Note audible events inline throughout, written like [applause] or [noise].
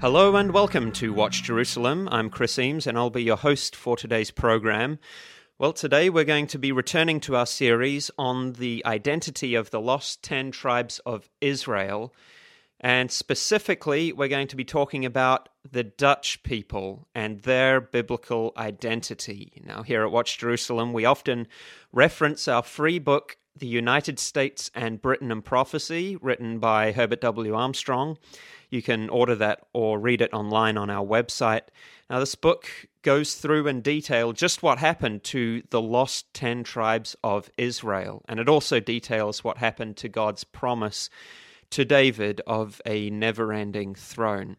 Hello and welcome to Watch Jerusalem. I'm Chris Eames and I'll be your host for today's program. Well, today we're going to be returning to our series on the identity of the lost 10 tribes of Israel. And specifically, we're going to be talking about the Dutch people and their biblical identity. Now, here at Watch Jerusalem, we often reference our free book, The United States and Britain and Prophecy, written by Herbert W. Armstrong. You can order that or read it online on our website. Now, this book goes through in detail just what happened to the lost 10 tribes of Israel, and it also details what happened to God's promise to David of a never ending throne.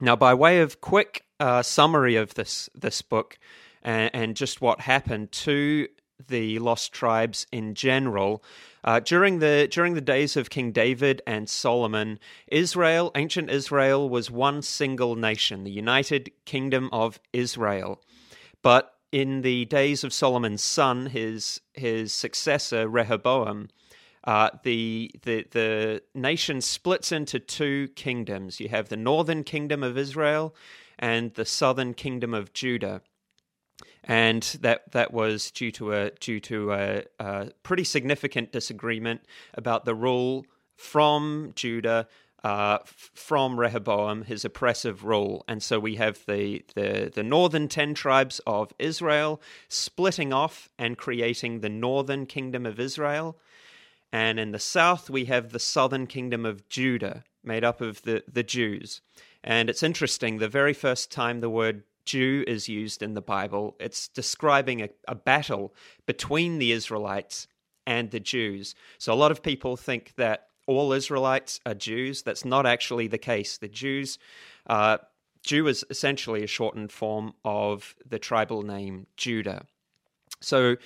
Now, by way of quick uh, summary of this, this book and, and just what happened to the lost tribes in general, uh, during the during the days of King David and Solomon, Israel, ancient Israel, was one single nation, the United Kingdom of Israel. But in the days of Solomon's son, his his successor Rehoboam, uh, the the the nation splits into two kingdoms. You have the northern kingdom of Israel and the southern kingdom of Judah and that that was due to a due to a, a pretty significant disagreement about the rule from Judah. Uh, from Rehoboam, his oppressive rule, and so we have the, the the northern ten tribes of Israel splitting off and creating the northern kingdom of Israel, and in the south we have the southern kingdom of Judah, made up of the the Jews. And it's interesting. The very first time the word Jew is used in the Bible, it's describing a, a, battle between the Israelites and the Jews. So a lot of people think that all Israelites are Jews. That's not actually the case. The Jews, uh, Jew is essentially a shortened form of the tribal name Judah. So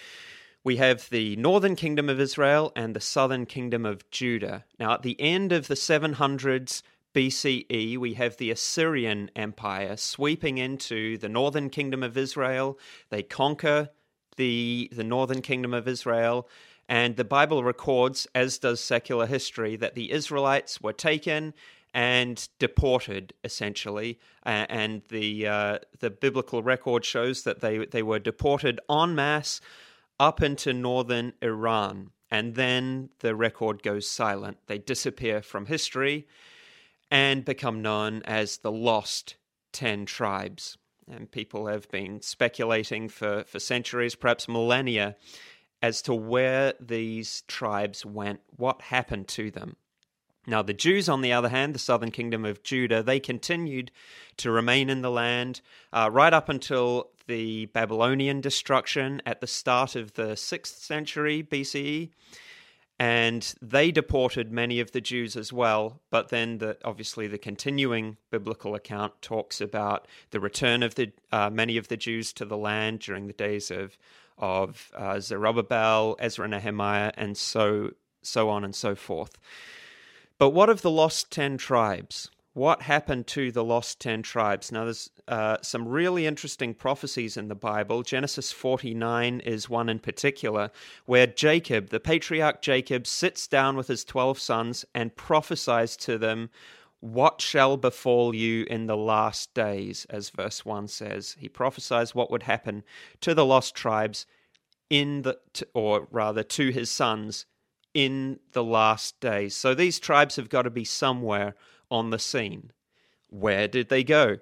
we have the northern kingdom of Israel and the southern kingdom of Judah. Now, at the end of the 700s, BCE, we have the Assyrian Empire sweeping into the northern kingdom of Israel. They conquer the, the northern kingdom of Israel. And the Bible records, as does secular history, that the Israelites were taken and deported, essentially. And the, uh, the biblical record shows that they, they were deported en masse up into northern Iran. And then the record goes silent. They disappear from history and become known as the Lost Ten Tribes. And people have been speculating for, for centuries, perhaps millennia, as to where these tribes went, what happened to them. Now, the Jews, on the other hand, the southern kingdom of Judah, they continued to remain in the land uh, right up until the Babylonian destruction at the start of the 6th century BCE and they deported many of the Jews as well. But then, the, obviously, the continuing biblical account talks about the return of the uh, many of the Jews to the land during the days of of uh, Zerubbabel, Ezra, Nehemiah, and so so on and so forth. But what of the lost ten tribes? What happened to the lost 10 tribes. Now, there's uh, some really interesting prophecies in the Bible. Genesis 49 is one in particular, where Jacob, the patriarch Jacob, sits down with his 12 sons and prophesies to them what shall befall you in the last days, as verse 1 says. He prophesies what would happen to the lost tribes in the, or rather to his sons in the last days. So these tribes have got to be somewhere on the scene. Where did they go?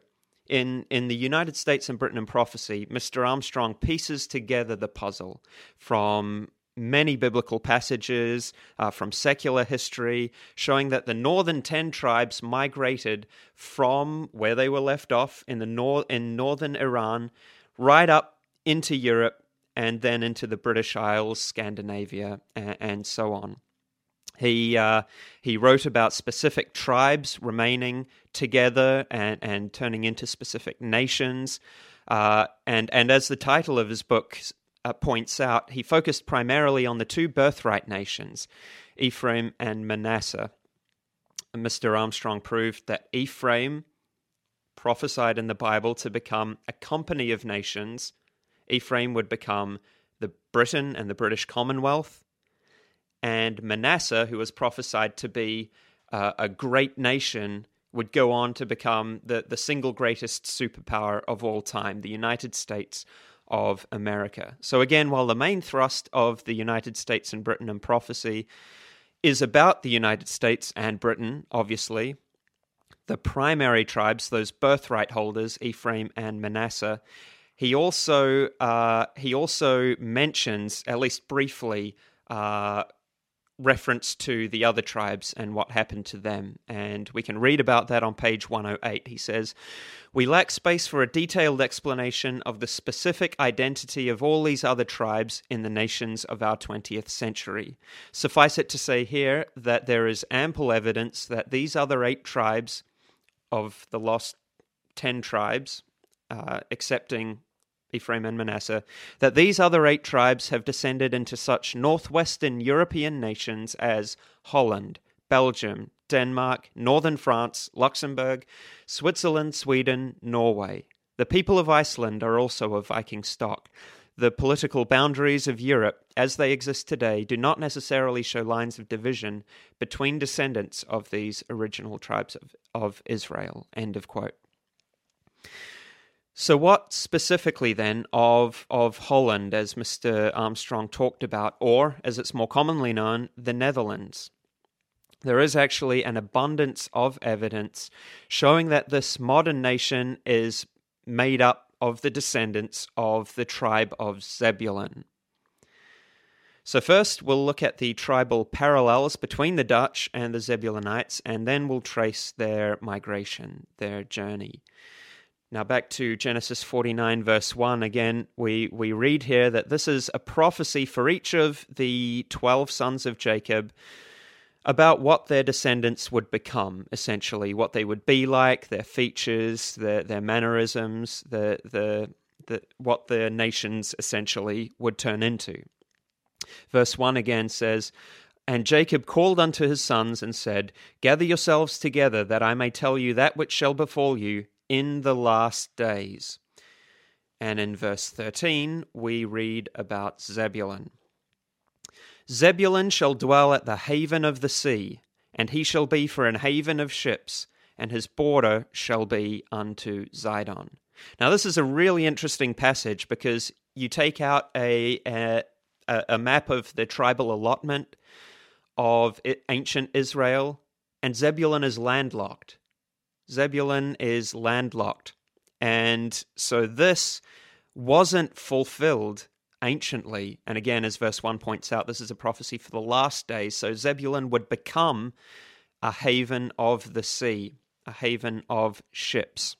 In, in the United States and Britain and Prophecy, Mr. Armstrong pieces together the puzzle from many biblical passages, uh, from secular history, showing that the northern 10 tribes migrated from where they were left off in, the nor- in northern Iran right up into Europe and then into the British Isles, Scandinavia, and, and so on. He uh, he wrote about specific tribes remaining together and, and turning into specific nations. Uh, and, and as the title of his book uh, points out, he focused primarily on the two birthright nations, Ephraim and Manasseh. Mr. Armstrong proved that Ephraim, prophesied in the Bible to become a company of nations, Ephraim would become the Britain and the British Commonwealth, and Manasseh, who was prophesied to be uh, a great nation, would go on to become the, the single greatest superpower of all time, the United States of America. So, again, while the main thrust of the United States and Britain and prophecy is about the United States and Britain, obviously, the primary tribes, those birthright holders, Ephraim and Manasseh, he also uh, he also mentions, at least briefly, uh, reference to the other tribes and what happened to them. And we can read about that on page 108. He says, We lack space for a detailed explanation of the specific identity of all these other tribes in the nations of our 20th century. Suffice it to say here that there is ample evidence that these other eight tribes of the lost 10 tribes, uh, excepting Ephraim and Manasseh, that these other eight tribes have descended into such northwestern European nations as Holland, Belgium, Denmark, northern France, Luxembourg, Switzerland, Sweden, Norway. The people of Iceland are also of Viking stock. The political boundaries of Europe, as they exist today, do not necessarily show lines of division between descendants of these original tribes of, of Israel. End of quote. So, what specifically then of, of Holland, as Mr. Armstrong talked about, or as it's more commonly known, the Netherlands? There is actually an abundance of evidence showing that this modern nation is made up of the descendants of the tribe of Zebulun. So, first, we'll look at the tribal parallels between the Dutch and the Zebulonites, and then we'll trace their migration, their journey. Now, back to Genesis 49, verse 1. Again, we, we read here that this is a prophecy for each of the 12 sons of Jacob about what their descendants would become, essentially, what they would be like, their features, their, their mannerisms, the, the, the, what their nations essentially would turn into. Verse 1 again says, and Jacob called unto his sons and said, Gather yourselves together, that I may tell you that which shall befall you in the last days. And in verse 13, we read about Zebulun. Zebulun shall dwell at the haven of the sea, and he shall be for an haven of ships, and his border shall be unto Zidon. Now, this is a really interesting passage because you take out a, a, a map of the tribal allotment of ancient Israel, and Zebulun is landlocked. Zebulun is landlocked. And so this wasn't fulfilled anciently. And again, as verse 1 points out, this is a prophecy for the last days. So Zebulun would become a haven of the sea, a haven of ships.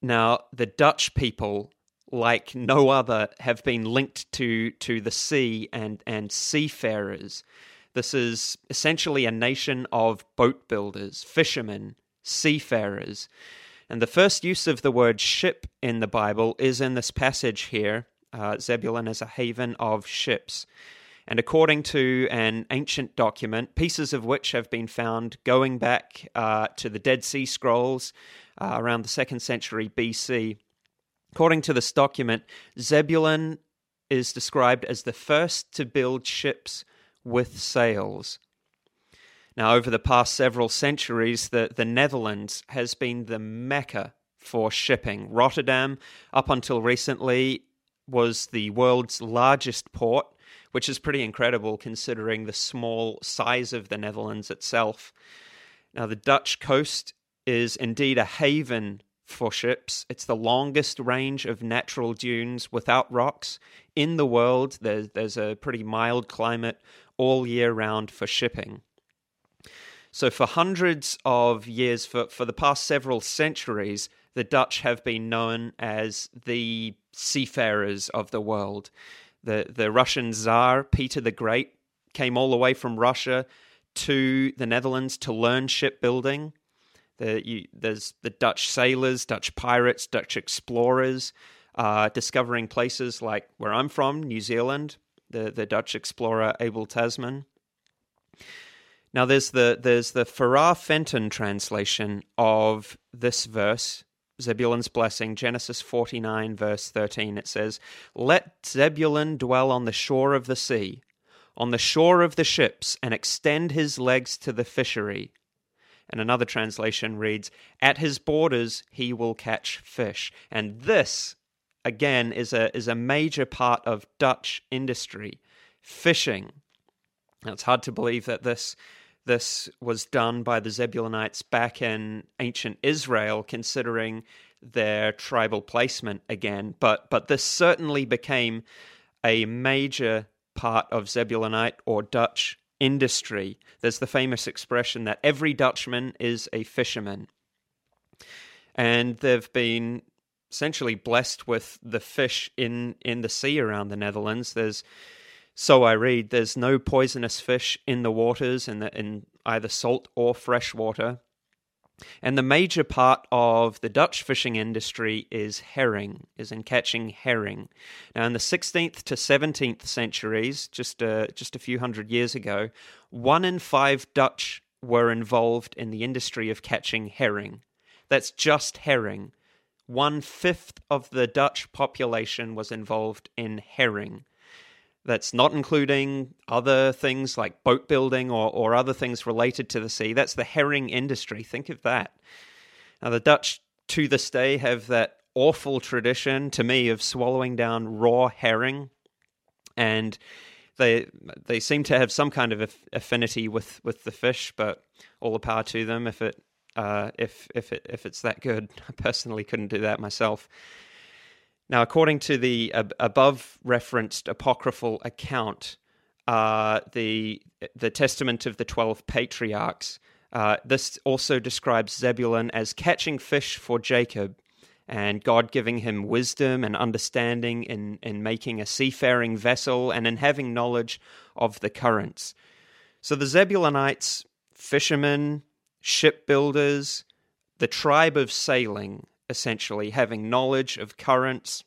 Now, the Dutch people, like no other, have been linked to, to the sea and, and seafarers. This is essentially a nation of boat builders, fishermen, seafarers. And the first use of the word ship in the Bible is in this passage here. Uh, Zebulun is a haven of ships. And according to an ancient document, pieces of which have been found going back uh, to the Dead Sea Scrolls uh, around the second century BC, according to this document, Zebulun is described as the first to build ships with sails. Now, over the past several centuries, the, the Netherlands has been the mecca for shipping. Rotterdam, up until recently, was the world's largest port, which is pretty incredible considering the small size of the Netherlands itself. Now, the Dutch coast is indeed a haven for ships. It's the longest range of natural dunes without rocks in the world. There's, there's a pretty mild climate all year round for shipping. So, for hundreds of years, for, for the past several centuries, the Dutch have been known as the seafarers of the world. The, the Russian Tsar, Peter the Great, came all the way from Russia to the Netherlands to learn shipbuilding. The, you, there's the Dutch sailors, Dutch pirates, Dutch explorers uh, discovering places like where I'm from, New Zealand, the, the Dutch explorer Abel Tasman. Now there's the there's the Ferrar Fenton translation of this verse, Zebulun's blessing, Genesis 49 verse 13. It says, "Let Zebulun dwell on the shore of the sea, on the shore of the ships, and extend his legs to the fishery." And another translation reads, "At his borders he will catch fish." And this again is a is a major part of Dutch industry, fishing. Now it's hard to believe that this this was done by the Zebulonites back in ancient Israel, considering their tribal placement again. But but this certainly became a major part of Zebulonite or Dutch industry. There's the famous expression that every Dutchman is a fisherman. And they've been essentially blessed with the fish in, in the sea around the Netherlands. There's so I read, there's no poisonous fish in the waters in, the, in either salt or fresh water. And the major part of the Dutch fishing industry is herring, is in catching herring. Now, in the 16th to 17th centuries, just a, just a few hundred years ago, one in five Dutch were involved in the industry of catching herring. That's just herring. One fifth of the Dutch population was involved in herring. That's not including other things like boat building or, or other things related to the sea. That's the herring industry. Think of that. Now, the Dutch to this day have that awful tradition to me of swallowing down raw herring. And they they seem to have some kind of affinity with, with the fish, but all the power to them if it uh, if if it if it's that good. [laughs] I personally couldn't do that myself. Now, according to the above referenced apocryphal account, uh, the the Testament of the Twelve Patriarchs, uh, this also describes Zebulun as catching fish for Jacob, and God giving him wisdom and understanding in in making a seafaring vessel and in having knowledge of the currents. So the Zebulunites, fishermen, shipbuilders, the tribe of sailing, essentially, having knowledge of currents.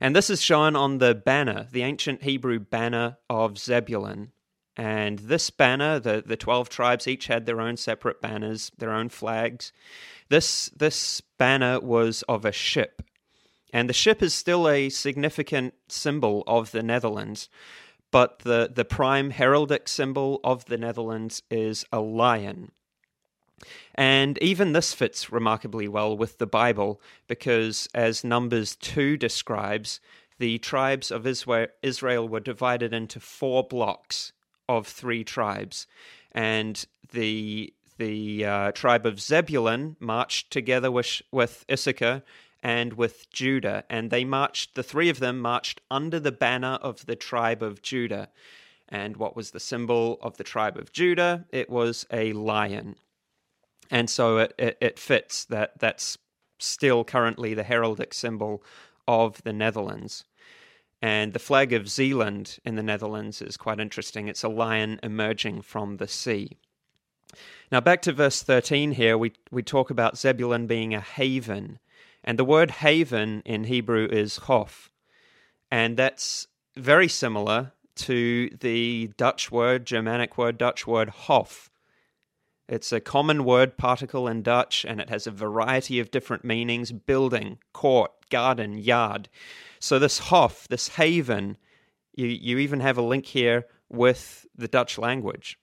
And this is shown on the banner, the ancient Hebrew banner of Zebulun. And this banner, the, the 12 tribes each had their own separate banners, their own flags. This, this banner was of a ship. And the ship is still a significant symbol of the Netherlands. But the, the prime heraldic symbol of the Netherlands is a lion. And even this fits remarkably well with the Bible because, as Numbers 2 describes, the tribes of Israel were divided into four blocks of three tribes. And the, the uh, tribe of Zebulun marched together with, with Issachar and with Judah. And they marched, the three of them marched under the banner of the tribe of Judah. And what was the symbol of the tribe of Judah? It was a lion and so it, it, it fits that that's still currently the heraldic symbol of the Netherlands. And the flag of Zeeland in the Netherlands is quite interesting. It's a lion emerging from the sea. Now, back to verse 13 here, we, we talk about Zebulun being a haven. And the word haven in Hebrew is hof. And that's very similar to the Dutch word, Germanic word, Dutch word hof, it's a common word particle in Dutch and it has a variety of different meanings building, court, garden, yard. So, this Hof, this haven, you, you even have a link here with the Dutch language.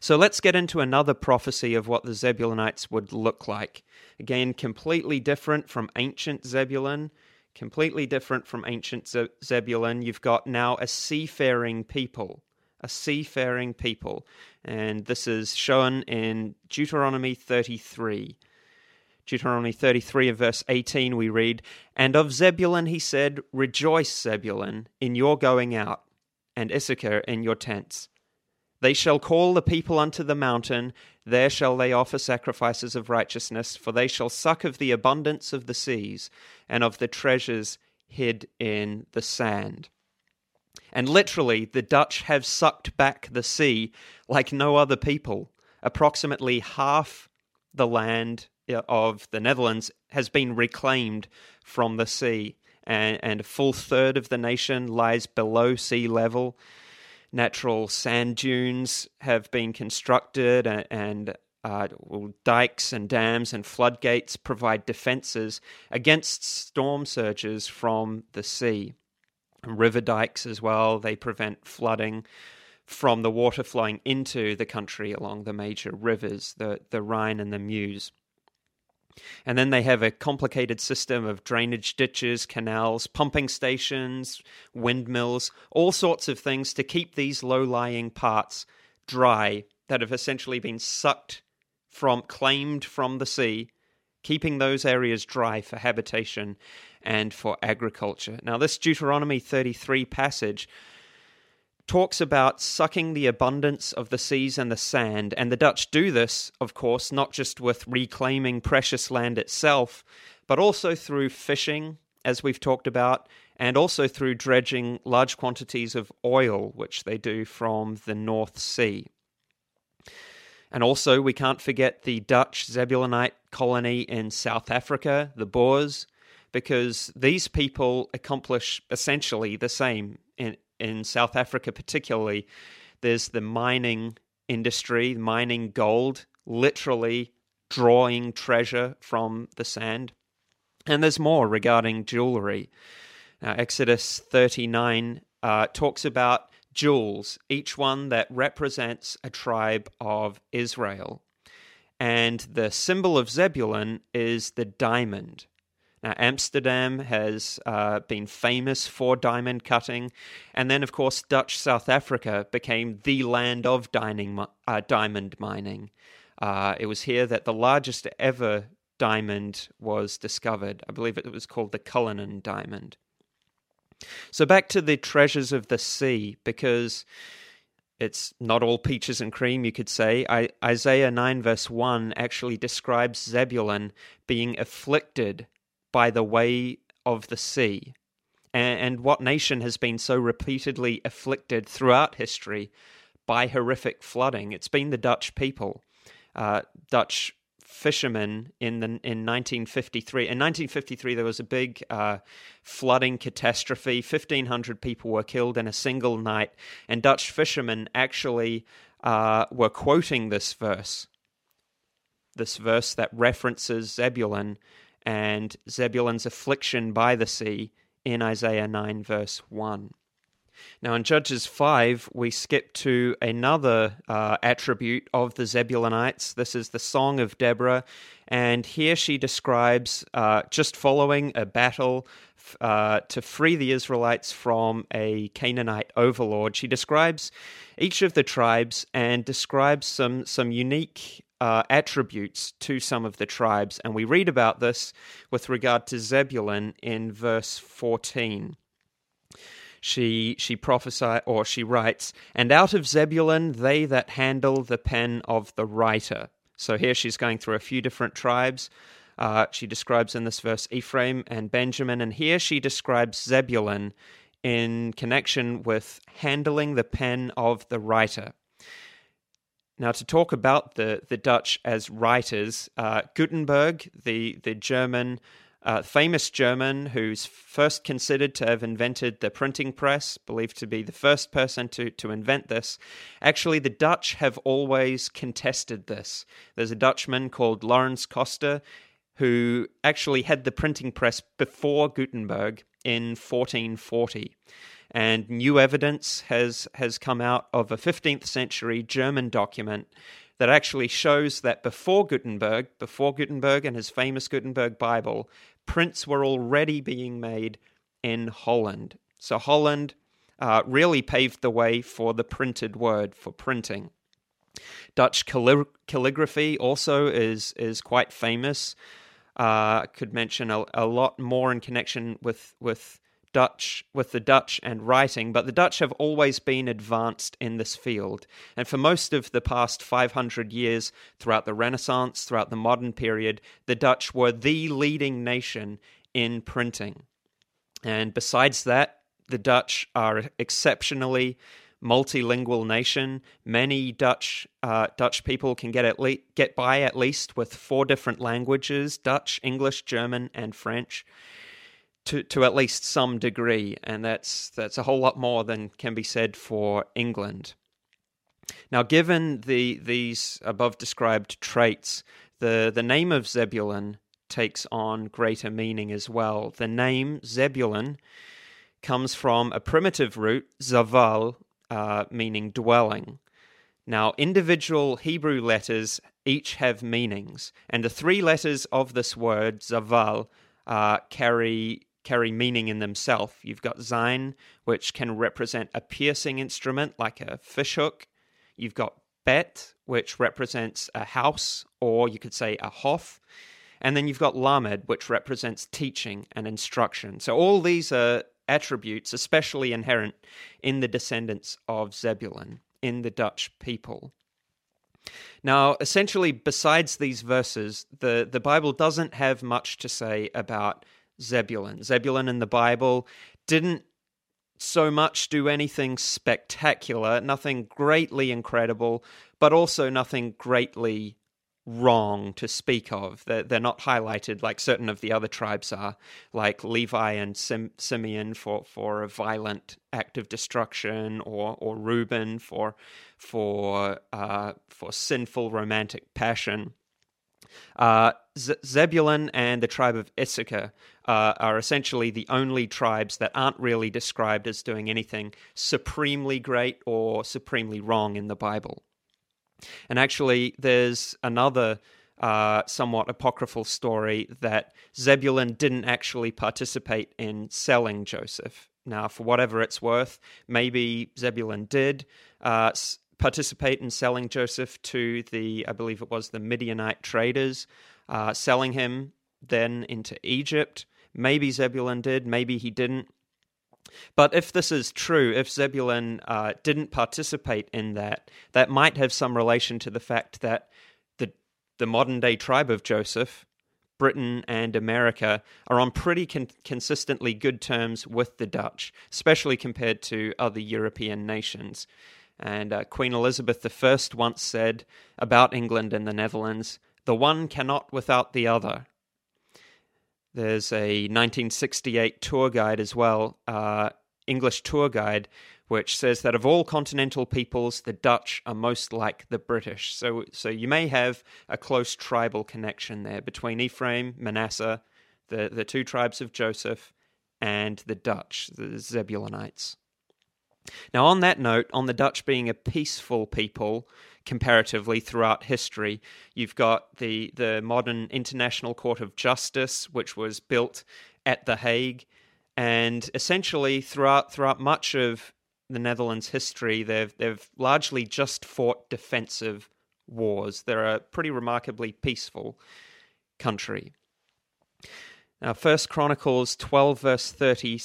So, let's get into another prophecy of what the Zebulonites would look like. Again, completely different from ancient Zebulun, completely different from ancient Zebulun. You've got now a seafaring people a seafaring people. And this is shown in Deuteronomy 33. Deuteronomy 33 of verse 18, we read, And of Zebulun he said, Rejoice, Zebulun, in your going out, and Issachar in your tents. They shall call the people unto the mountain, there shall they offer sacrifices of righteousness, for they shall suck of the abundance of the seas, and of the treasures hid in the sand. And literally, the Dutch have sucked back the sea like no other people. Approximately half the land of the Netherlands has been reclaimed from the sea, and, and a full third of the nation lies below sea level. Natural sand dunes have been constructed, and, and uh, dikes and dams and floodgates provide defenses against storm surges from the sea. River dikes as well, they prevent flooding from the water flowing into the country along the major rivers, the, the Rhine and the Meuse. And then they have a complicated system of drainage ditches, canals, pumping stations, windmills, all sorts of things to keep these low lying parts dry that have essentially been sucked from, claimed from the sea, keeping those areas dry for habitation and for agriculture. Now, this Deuteronomy 33 passage talks about sucking the abundance of the seas and the sand. And the Dutch do this, of course, not just with reclaiming precious land itself, but also through fishing, as we've talked about, and also through dredging large quantities of oil, which they do from the North Sea. And also, we can't forget the Dutch Zebulonite colony in South Africa, the Boers, because these people accomplish essentially the same in, in South Africa, particularly, there's the mining industry, mining gold, literally drawing treasure from the sand. And there's more regarding jewelry. Now, Exodus 39 uh, talks about jewels, each one that represents a tribe of Israel. And the symbol of Zebulun is the diamond. Now, Amsterdam has uh, been famous for diamond cutting, and then, of course, Dutch South Africa became the land of dining, uh, diamond mining. Uh, it was here that the largest ever diamond was discovered. I believe it was called the Cullinan diamond. So, back to the treasures of the sea, because it's not all peaches and cream, you could say. I, Isaiah 9, verse 1, actually describes Zebulun being afflicted by the way of the sea. And, and what nation has been so repeatedly afflicted throughout history by horrific flooding? It's been the Dutch people. Uh, Dutch fishermen in the in 1953. In 1953, there was a big uh, flooding catastrophe. 1,500 people were killed in a single night, and Dutch fishermen actually uh, were quoting this verse, this verse that references Zebulun and Zebulun's affliction by the sea in Isaiah 9, verse 1. Now, in Judges 5, we skip to another uh, attribute of the Zebulunites. This is the Song of Deborah. And here she describes uh, just following a battle uh, to free the Israelites from a Canaanite overlord. She describes each of the tribes and describes some, some unique uh, attributes to some of the tribes. And we read about this with regard to Zebulun in verse 14. She, she prophesies, or she writes, And out of Zebulun they that handle the pen of the writer. So here she's going through a few different tribes. Uh, she describes in this verse Ephraim and Benjamin, and here she describes Zebulun in connection with handling the pen of the writer. Now, to talk about the, the Dutch as writers, uh, Gutenberg, the, the German, uh, famous German who's first considered to have invented the printing press, believed to be the first person to, to invent this, actually, the Dutch have always contested this. There's a Dutchman called Laurens Koster who actually had the printing press before Gutenberg in 1440 and new evidence has has come out of a 15th century German document that actually shows that before Gutenberg, before Gutenberg and his famous Gutenberg Bible, prints were already being made in Holland. So Holland uh, really paved the way for the printed word for printing. Dutch calli- calligraphy also is is quite famous. Uh, could mention a, a lot more in connection with with Dutch with the Dutch and writing, but the Dutch have always been advanced in this field. And for most of the past 500 years, throughout the Renaissance, throughout the modern period, the Dutch were the leading nation in printing. And besides that, the Dutch are exceptionally multilingual nation. Many Dutch uh, Dutch people can get at le- get by at least with four different languages: Dutch, English, German, and French. To, to at least some degree, and that's that's a whole lot more than can be said for England. Now, given the these above described traits, the the name of Zebulun takes on greater meaning as well. The name Zebulun comes from a primitive root, zaval, uh, meaning dwelling. Now, individual Hebrew letters each have meanings, and the three letters of this word, zaval, uh, carry carry meaning in themselves. You've got zain, which can represent a piercing instrument like a fishhook. You've got bet, which represents a house, or you could say a hof. And then you've got lamed, which represents teaching and instruction. So all these are attributes, especially inherent in the descendants of Zebulun, in the Dutch people. Now, essentially, besides these verses, the, the Bible doesn't have much to say about Zebulun. Zebulun in the Bible didn't so much do anything spectacular, nothing greatly incredible, but also nothing greatly wrong to speak of. They're, they're not highlighted like certain of the other tribes are, like Levi and Sim- Simeon for, for a violent act of destruction, or or Reuben for for uh, for sinful romantic passion. Uh, Z- Zebulun and the tribe of Issachar uh, are essentially the only tribes that aren't really described as doing anything supremely great or supremely wrong in the Bible. And actually, there's another uh, somewhat apocryphal story that Zebulun didn't actually participate in selling Joseph. Now, for whatever it's worth, maybe Zebulun did uh, participate in selling Joseph to the, I believe it was the Midianite traders, uh, selling him then into Egypt. Maybe Zebulun did, maybe he didn't. But if this is true, if Zebulun uh, didn't participate in that, that might have some relation to the fact that the the modern day tribe of Joseph, Britain and America, are on pretty con- consistently good terms with the Dutch, especially compared to other European nations. And uh, Queen Elizabeth I once said about England and the Netherlands, "The one cannot without the other." There's a 1968 tour guide as well, uh, English tour guide, which says that of all continental peoples, the Dutch are most like the British. So, so you may have a close tribal connection there between Ephraim, Manasseh, the, the two tribes of Joseph, and the Dutch, the Zebulonites. Now, on that note, on the Dutch being a peaceful people, comparatively throughout history. You've got the the modern International Court of Justice, which was built at The Hague, and essentially throughout throughout much of the Netherlands' history, they've they've largely just fought defensive wars. They're a pretty remarkably peaceful country. Now, First Chronicles twelve verse thirty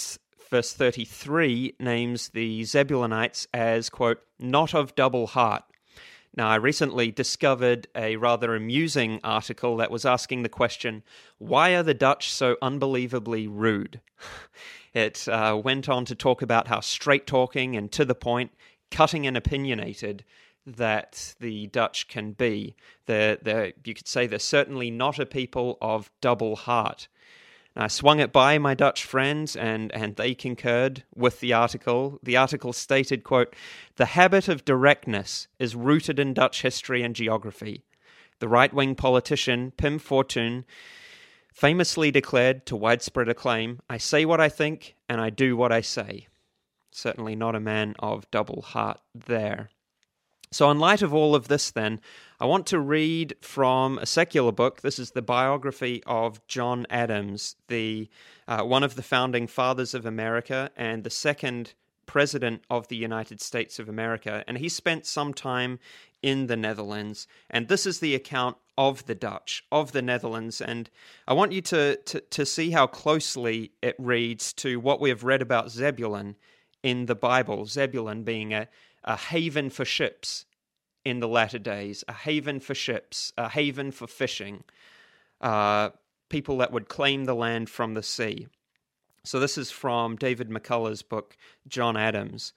verse 33 names the Zebulonites as, quote, not of double heart, now, I recently discovered a rather amusing article that was asking the question why are the Dutch so unbelievably rude? [laughs] It uh, went on to talk about how straight talking and to the point, cutting and opinionated that the Dutch can be. They're, they're, you could say they're certainly not a people of double heart. I swung it by my Dutch friends, and, and they concurred with the article. The article stated, quote, The habit of directness is rooted in Dutch history and geography. The right wing politician Pim Fortuyn famously declared to widespread acclaim, I say what I think, and I do what I say. Certainly not a man of double heart there. So, in light of all of this, then, I want to read from a secular book. This is the biography of John Adams, the uh, one of the founding fathers of America and the second president of the United States of America. And he spent some time in the Netherlands. And this is the account of the Dutch, of the Netherlands. And I want you to, to, to see how closely it reads to what we have read about Zebulun in the Bible. Zebulun being a a haven for ships in the latter days, a haven for ships, a haven for fishing, uh, people that would claim the land from the sea. So, this is from David McCullough's book, John Adams.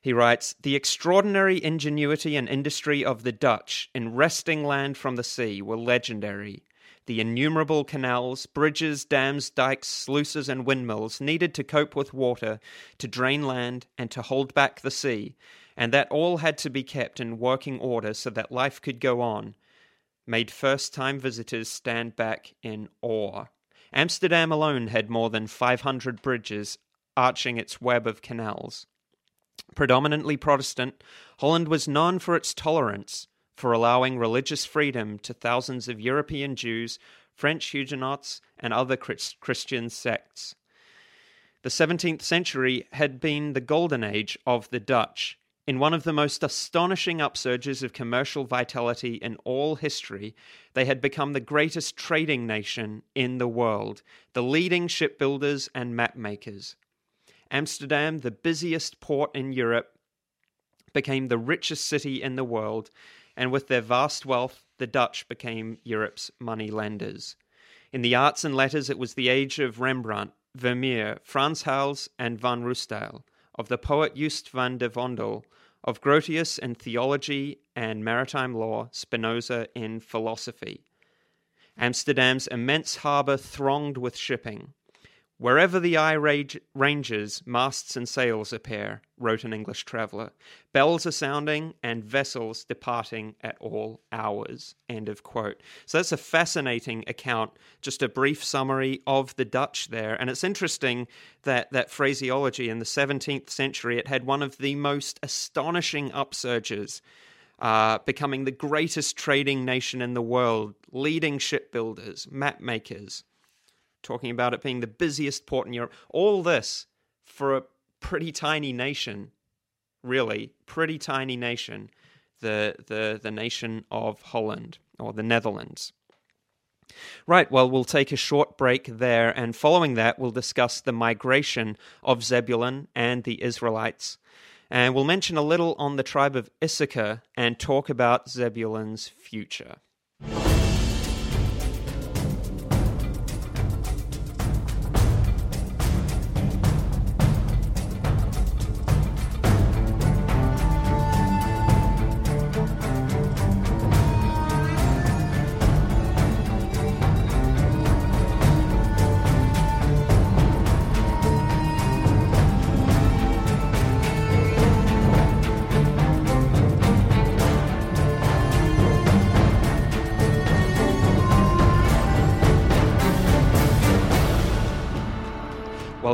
He writes The extraordinary ingenuity and industry of the Dutch in wresting land from the sea were legendary. The innumerable canals, bridges, dams, dikes, sluices, and windmills needed to cope with water, to drain land, and to hold back the sea, and that all had to be kept in working order so that life could go on, made first time visitors stand back in awe. Amsterdam alone had more than 500 bridges arching its web of canals. Predominantly Protestant, Holland was known for its tolerance, for allowing religious freedom to thousands of European Jews, French Huguenots, and other Christian sects. The 17th century had been the golden age of the Dutch. In one of the most astonishing upsurges of commercial vitality in all history, they had become the greatest trading nation in the world, the leading shipbuilders and mapmakers. Amsterdam, the busiest port in Europe, became the richest city in the world, and with their vast wealth, the Dutch became Europe's money lenders. In the arts and letters, it was the age of Rembrandt, Vermeer, Frans Hals, and Van Ruysdael, of the poet Joost van de Vondel, of Grotius in theology and maritime law, Spinoza in philosophy. Amsterdam's immense harbour thronged with shipping. Wherever the eye ranges, masts and sails appear, wrote an English traveller. Bells are sounding and vessels departing at all hours. End of quote. So that's a fascinating account, just a brief summary of the Dutch there. And it's interesting that that phraseology in the 17th century, it had one of the most astonishing upsurges. Uh, becoming the greatest trading nation in the world, leading shipbuilders, map makers, talking about it being the busiest port in Europe. All this for a pretty tiny nation, really, pretty tiny nation, the, the, the nation of Holland or the Netherlands. Right, well, we'll take a short break there, and following that, we'll discuss the migration of Zebulun and the Israelites. And we'll mention a little on the tribe of Issachar and talk about Zebulun's future.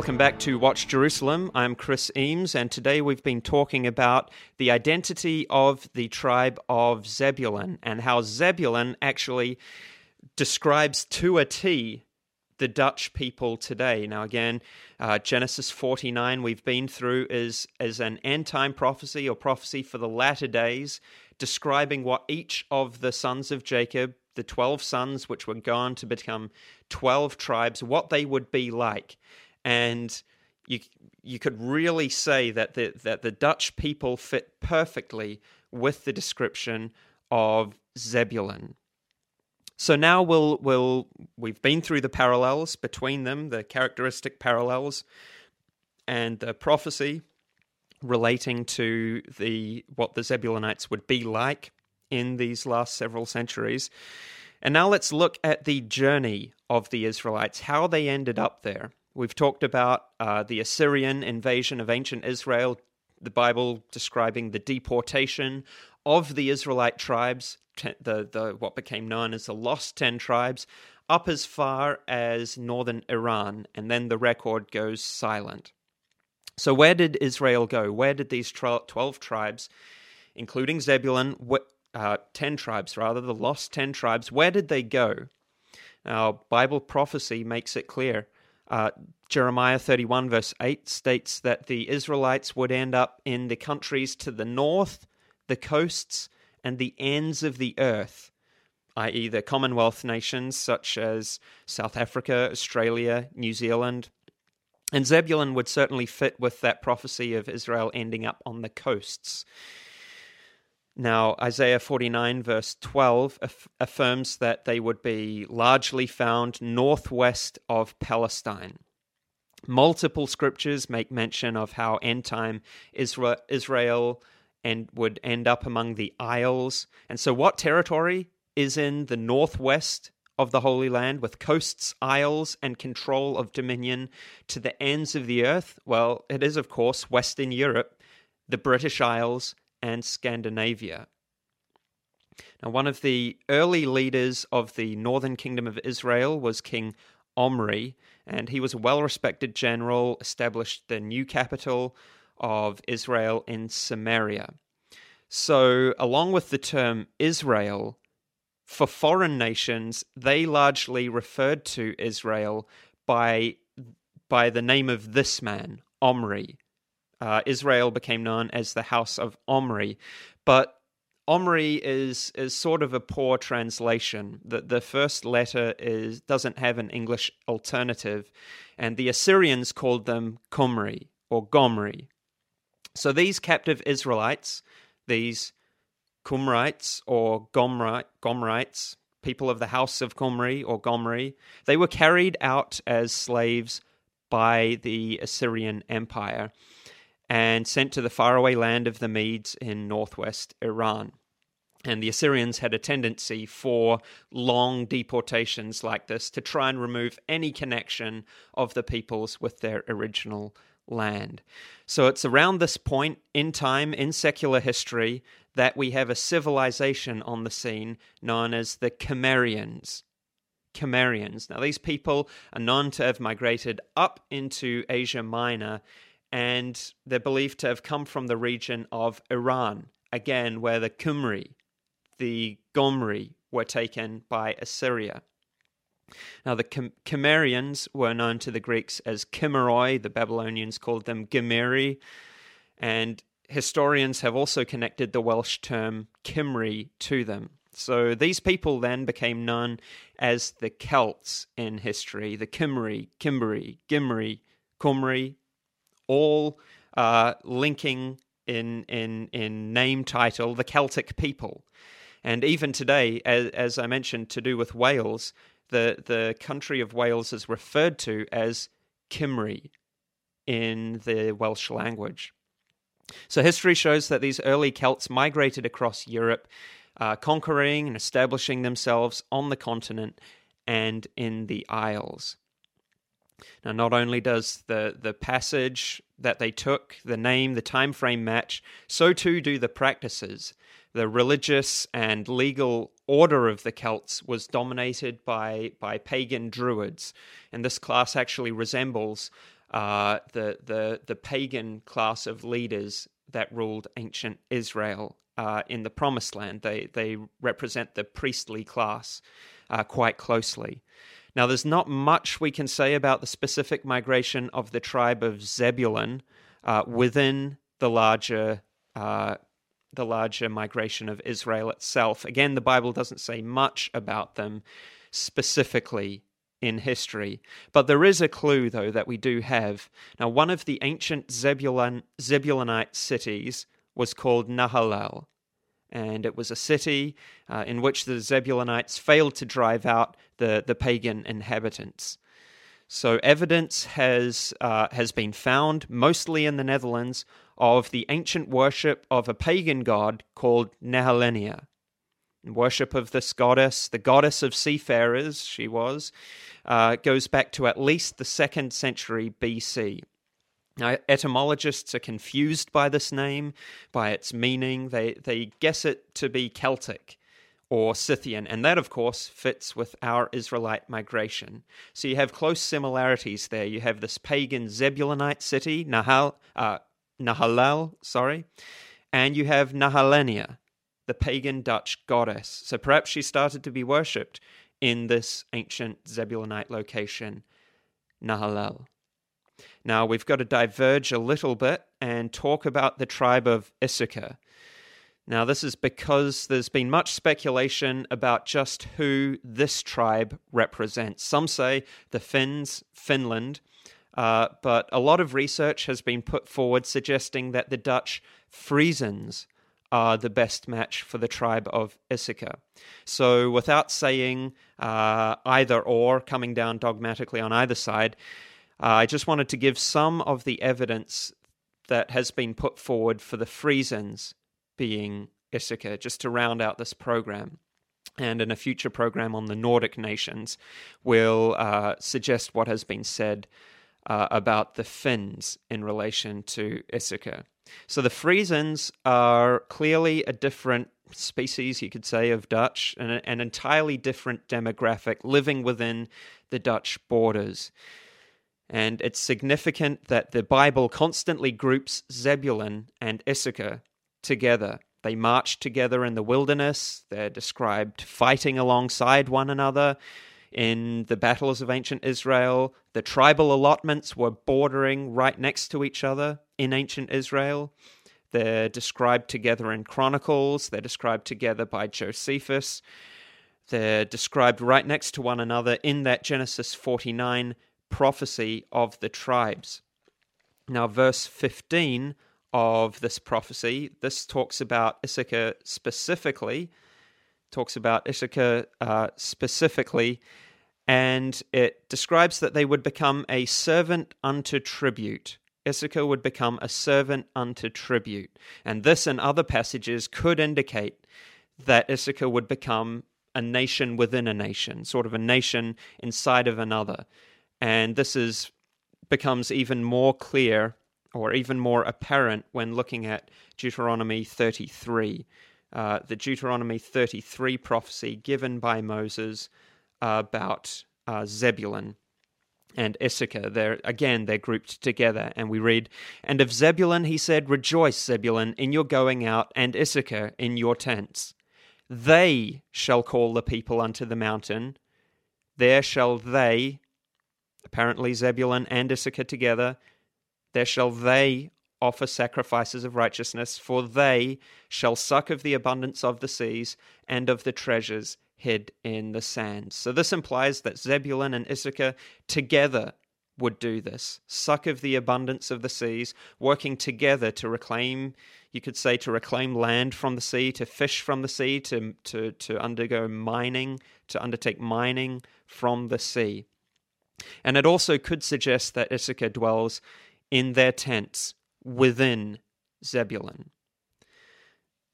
Welcome back to Watch Jerusalem. I'm Chris Eames, and today we've been talking about the identity of the tribe of Zebulun and how Zebulun actually describes to a T the Dutch people today. Now, again, uh, Genesis 49 we've been through is, is an end time prophecy or prophecy for the latter days, describing what each of the sons of Jacob, the 12 sons which were gone to become 12 tribes, what they would be like and you you could really say that the that the Dutch people fit perfectly with the description of Zebulun. So now we'll we'll we've been through the parallels between them, the characteristic parallels, and the prophecy relating to the what the Zebulunites would be like in these last several centuries. And now let's look at the journey of the Israelites, how they ended up there. We've talked about uh, the Assyrian invasion of ancient Israel, the Bible describing the deportation of the Israelite tribes, the, the what became known as the lost 10 tribes, up as far as northern Iran, and then the record goes silent. So, where did Israel go? Where did these 12 tribes, including Zebulun, uh, 10 tribes rather, the lost 10 tribes, where did they go? Now, Bible prophecy makes it clear. Uh, Jeremiah 31, verse 8, states that the Israelites would end up in the countries to the north, the coasts, and the ends of the earth, i.e., the Commonwealth nations such as South Africa, Australia, New Zealand. And Zebulun would certainly fit with that prophecy of Israel ending up on the coasts. Now, Isaiah 49, verse 12, aff- affirms that they would be largely found northwest of Palestine. Multiple scriptures make mention of how end time Israel and would end up among the isles. And so, what territory is in the northwest of the Holy Land with coasts, isles, and control of dominion to the ends of the earth? Well, it is, of course, Western Europe, the British Isles, and Scandinavia. Now, one of the early leaders of the northern kingdom of Israel was King Omri, and he was a well respected general, established the new capital of Israel in Samaria. So, along with the term Israel, for foreign nations, they largely referred to Israel by, by the name of this man, Omri. Uh, Israel became known as the House of Omri. But Omri is is sort of a poor translation. The the first letter is doesn't have an English alternative, and the Assyrians called them Kumri or Gomri. So these captive Israelites, these Cumrites or Gomri, Gomrites, people of the house of Kumri or Gomri, they were carried out as slaves by the Assyrian Empire and sent to the faraway land of the Medes in northwest Iran. And the Assyrians had a tendency for long deportations like this to try and remove any connection of the peoples with their original land. So it's around this point in time in secular history that we have a civilization on the scene known as the Cimmerians. Cimmerians. Now, these people are known to have migrated up into Asia Minor and they're believed to have come from the region of Iran, again, where the Kumri, the Gomri, were taken by Assyria. Now, the Cimmerians were known to the Greeks as Kimmeroi, the Babylonians called them Gimeri, and historians have also connected the Welsh term Cymri to them. So these people then became known as the Celts in history, the Cymri, Kimberry, Gimri, Cymri, all uh, linking in, in, in name title the Celtic people. And even today, as, as I mentioned, to do with Wales, the, the country of Wales is referred to as Cymru in the Welsh language. So history shows that these early Celts migrated across Europe, uh, conquering and establishing themselves on the continent and in the Isles. Now, not only does the, the passage that they took, the name, the time frame match, so too do the practices. The religious and legal order of the Celts was dominated by, by pagan druids, and this class actually resembles uh, the, the, the pagan class of leaders that ruled ancient Israel uh, in the Promised Land. They, they represent the priestly class uh, quite closely. Now, there's not much we can say about the specific migration of the tribe of Zebulun uh, within the larger uh, the larger migration of Israel itself. Again, the Bible doesn't say much about them specifically in history, but there is a clue, though, that we do have. Now, one of the ancient Zebulun, Zebulunite cities was called Nahalal and it was a city uh, in which the Zebulunites failed to drive out the, the pagan inhabitants. So evidence has uh, has been found, mostly in the Netherlands, of the ancient worship of a pagan god called Nehalennia. Worship of this goddess, the goddess of seafarers, she was, uh, goes back to at least the second century BC. Now, etymologists are confused by this name, by its meaning. They, they guess it to be Celtic or Scythian, and that, of course, fits with our Israelite migration. So you have close similarities there. You have this pagan Zebulonite city, Nahal, uh, Nahalal, sorry, and you have Nehalennia, the pagan Dutch goddess. So perhaps she started to be worshipped in this ancient Zebulonite location, Nahalal. Now we've got to diverge a little bit and talk about the tribe of Issachar. Now, this is because there's been much speculation about just who this tribe represents. Some say the Finns, Finland, uh, but a lot of research has been put forward suggesting that the Dutch Frisians are the best match for the tribe of Issachar. So, without saying uh, either or, coming down dogmatically on either side, I just wanted to give some of the evidence that has been put forward for the Frisians being Issachar, just to round out this program. And in a future program on the Nordic nations, we'll uh, suggest what has been said uh, about the Finns in relation to Issachar. So the Frisians are clearly a different species, you could say, of Dutch, and an entirely different demographic living within the Dutch borders. And it's significant that the Bible constantly groups Zebulun and Issachar together. They marched together in the wilderness. They're described fighting alongside one another in the battles of ancient Israel. The tribal allotments were bordering right next to each other in ancient Israel. They're described together in Chronicles. They're described together by Josephus. They're described right next to one another in that Genesis 49 prophecy of the tribes. Now, verse 15 of this prophecy, this talks about Issachar specifically, talks about Issachar uh, specifically, and it describes that they would become a servant unto tribute. Issachar would become a servant unto tribute. And this and other passages could indicate that Issachar would become a nation within a nation, sort of a nation inside of another. And this is becomes even more clear or even more apparent when looking at Deuteronomy 33. Uh, the Deuteronomy 33 prophecy given by Moses about uh, Zebulun and Issachar. They're, again, they're grouped together. And we read, And of Zebulun he said, Rejoice, Zebulun, in your going out, and Issachar in your tents. They shall call the people unto the mountain. There shall they, apparently Zebulun and Issachar together, there shall they offer sacrifices of righteousness, for they shall suck of the abundance of the seas and of the treasures hid in the sands. So this implies that Zebulun and Issachar together would do this suck of the abundance of the seas, working together to reclaim, you could say, to reclaim land from the sea, to fish from the sea, to, to, to undergo mining, to undertake mining from the sea. And it also could suggest that Issachar dwells in their tents within Zebulun.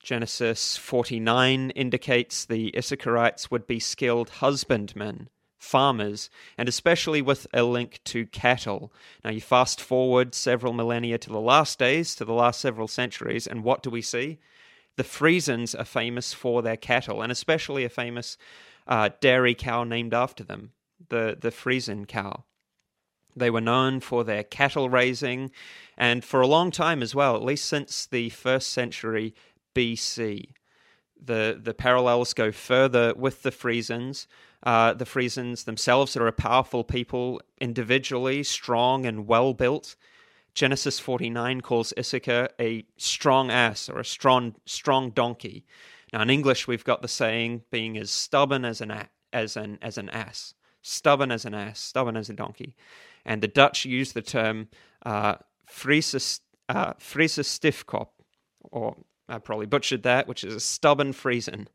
Genesis 49 indicates the Issacharites would be skilled husbandmen, farmers, and especially with a link to cattle. Now, you fast forward several millennia to the last days, to the last several centuries, and what do we see? The Frisians are famous for their cattle, and especially a famous uh, dairy cow named after them, the, the Frisian cow. They were known for their cattle raising, and for a long time as well, at least since the first century BC. The, the parallels go further with the Frisians. Uh, the Frisians themselves are a powerful people, individually strong and well built. Genesis 49 calls Issachar a strong ass or a strong strong donkey. Now in English we've got the saying being as stubborn as an as an as an ass, stubborn as an ass, stubborn as a donkey and the Dutch use the term uh, Friese, uh, Stiefkop, or I probably butchered that, which is a stubborn Frisian.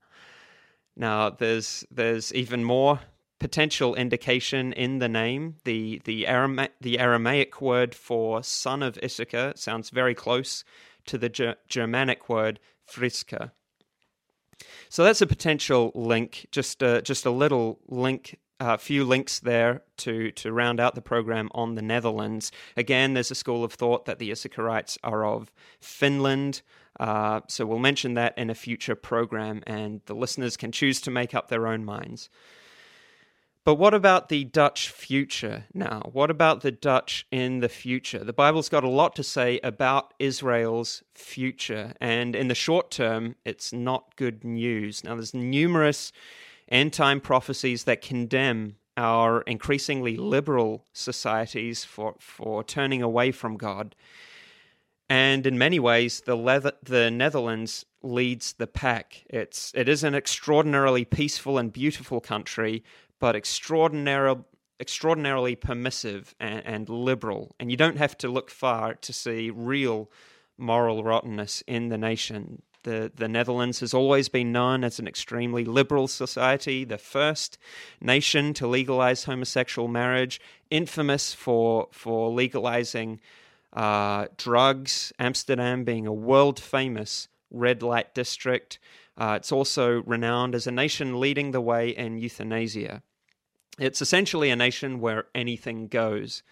Now, there's there's even more potential indication in the name. The the, Arama- the Aramaic word for son of Issachar sounds very close to the Ger- Germanic word Friska. So that's a potential link, just a, just a little link a few links there to, to round out the program on the Netherlands. Again, there's a school of thought that the Issacharites are of Finland. Uh, so we'll mention that in a future program, and the listeners can choose to make up their own minds. But what about the Dutch future now? What about the Dutch in the future? The Bible's got a lot to say about Israel's future, and in the short term, it's not good news. Now, there's numerous end time prophecies that condemn our increasingly liberal societies for, for turning away from God. And in many ways, the, leather, the Netherlands leads the pack. It's, it is an extraordinarily peaceful and beautiful country, but extraordinarily, extraordinarily permissive and, and liberal. And you don't have to look far to see real moral rottenness in the nation. The, the Netherlands has always been known as an extremely liberal society, the first nation to legalize homosexual marriage, infamous for, for legalizing uh, drugs, Amsterdam being a world famous red light district. Uh, it's also renowned as a nation leading the way in euthanasia. It's essentially a nation where anything goes.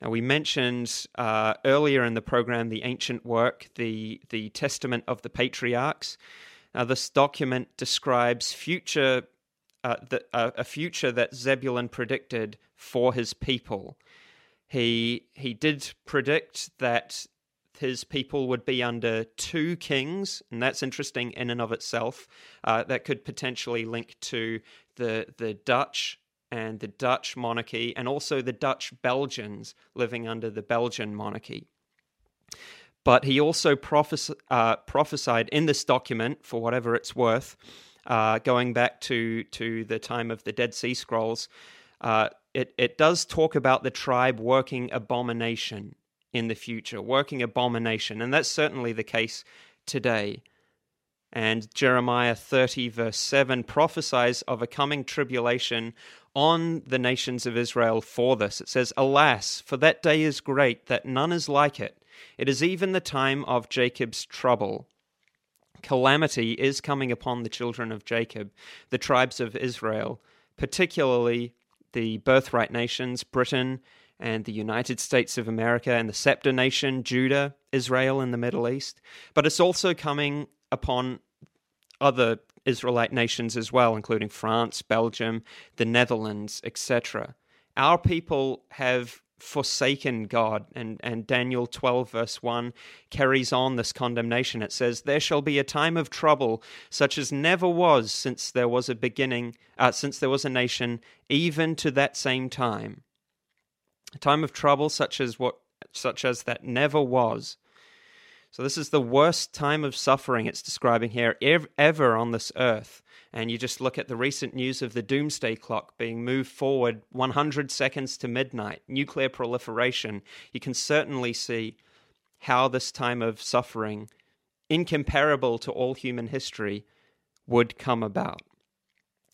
Now, we mentioned uh, earlier in the program the ancient work, the, the Testament of the Patriarchs. Now, this document describes future, uh, the, uh, a future that Zebulun predicted for his people. He, he did predict that his people would be under two kings, and that's interesting in and of itself. Uh, that could potentially link to the the Dutch and the Dutch monarchy, and also the Dutch Belgians living under the Belgian monarchy. But he also prophes- uh, prophesied in this document, for whatever it's worth, uh, going back to, to the time of the Dead Sea Scrolls, uh, it, it does talk about the tribe working abomination in the future, working abomination. And that's certainly the case today. And Jeremiah 30, verse 7, prophesies of a coming tribulation on the nations of Israel for this. It says, Alas, for that day is great, that none is like it. It is even the time of Jacob's trouble. Calamity is coming upon the children of Jacob, the tribes of Israel, particularly the birthright nations, Britain and the United States of America and the scepter nation, Judah, Israel and the Middle East. But it's also coming upon other Israelite nations as well, including France, Belgium, the Netherlands, etc. Our people have forsaken God. And, and Daniel 12, verse 1, carries on this condemnation. It says, There shall be a time of trouble, such as never was since there was a beginning, uh, since there was a nation, even to that same time a time of trouble such as what such as that never was. So this is the worst time of suffering it's describing here ever on this earth. And you just look at the recent news of the doomsday clock being moved forward 100 seconds to midnight, nuclear proliferation. You can certainly see how this time of suffering, incomparable to all human history, would come about.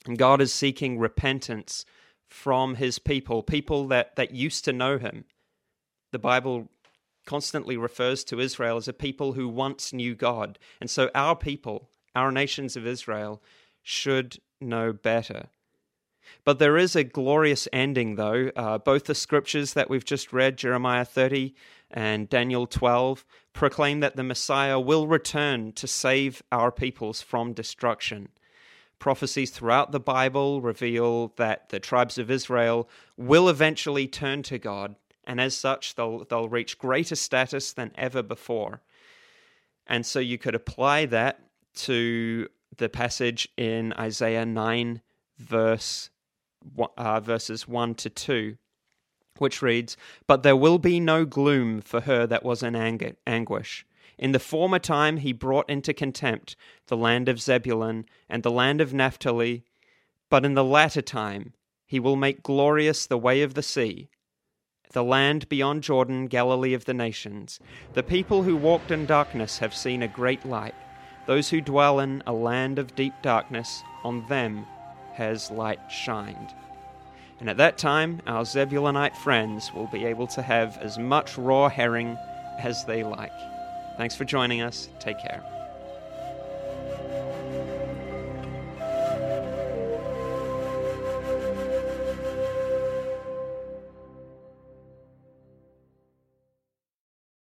And God is seeking repentance from his people, people that, that used to know him. The Bible constantly refers to Israel as a people who once knew God. And so our people, our nations of Israel, should know better. But there is a glorious ending, though. Uh, both the scriptures that we've just read, Jeremiah 30 and Daniel 12, proclaim that the Messiah will return to save our peoples from destruction prophecies throughout the Bible reveal that the tribes of Israel will eventually turn to God, and as such, they'll, they'll reach greater status than ever before. And so you could apply that to the passage in Isaiah 9, verse, uh, verses 1 to 2, which reads, But there will be no gloom for her that was in anguish in the former time he brought into contempt the land of Zebulun and the land of Naphtali, but in the latter time he will make glorious the way of the sea, the land beyond Jordan, Galilee of the nations. The people who walked in darkness have seen a great light. Those who dwell in a land of deep darkness, on them has light shined. And at that time, our Zebulunite friends will be able to have as much raw herring as they like. Thanks for joining us. Take care.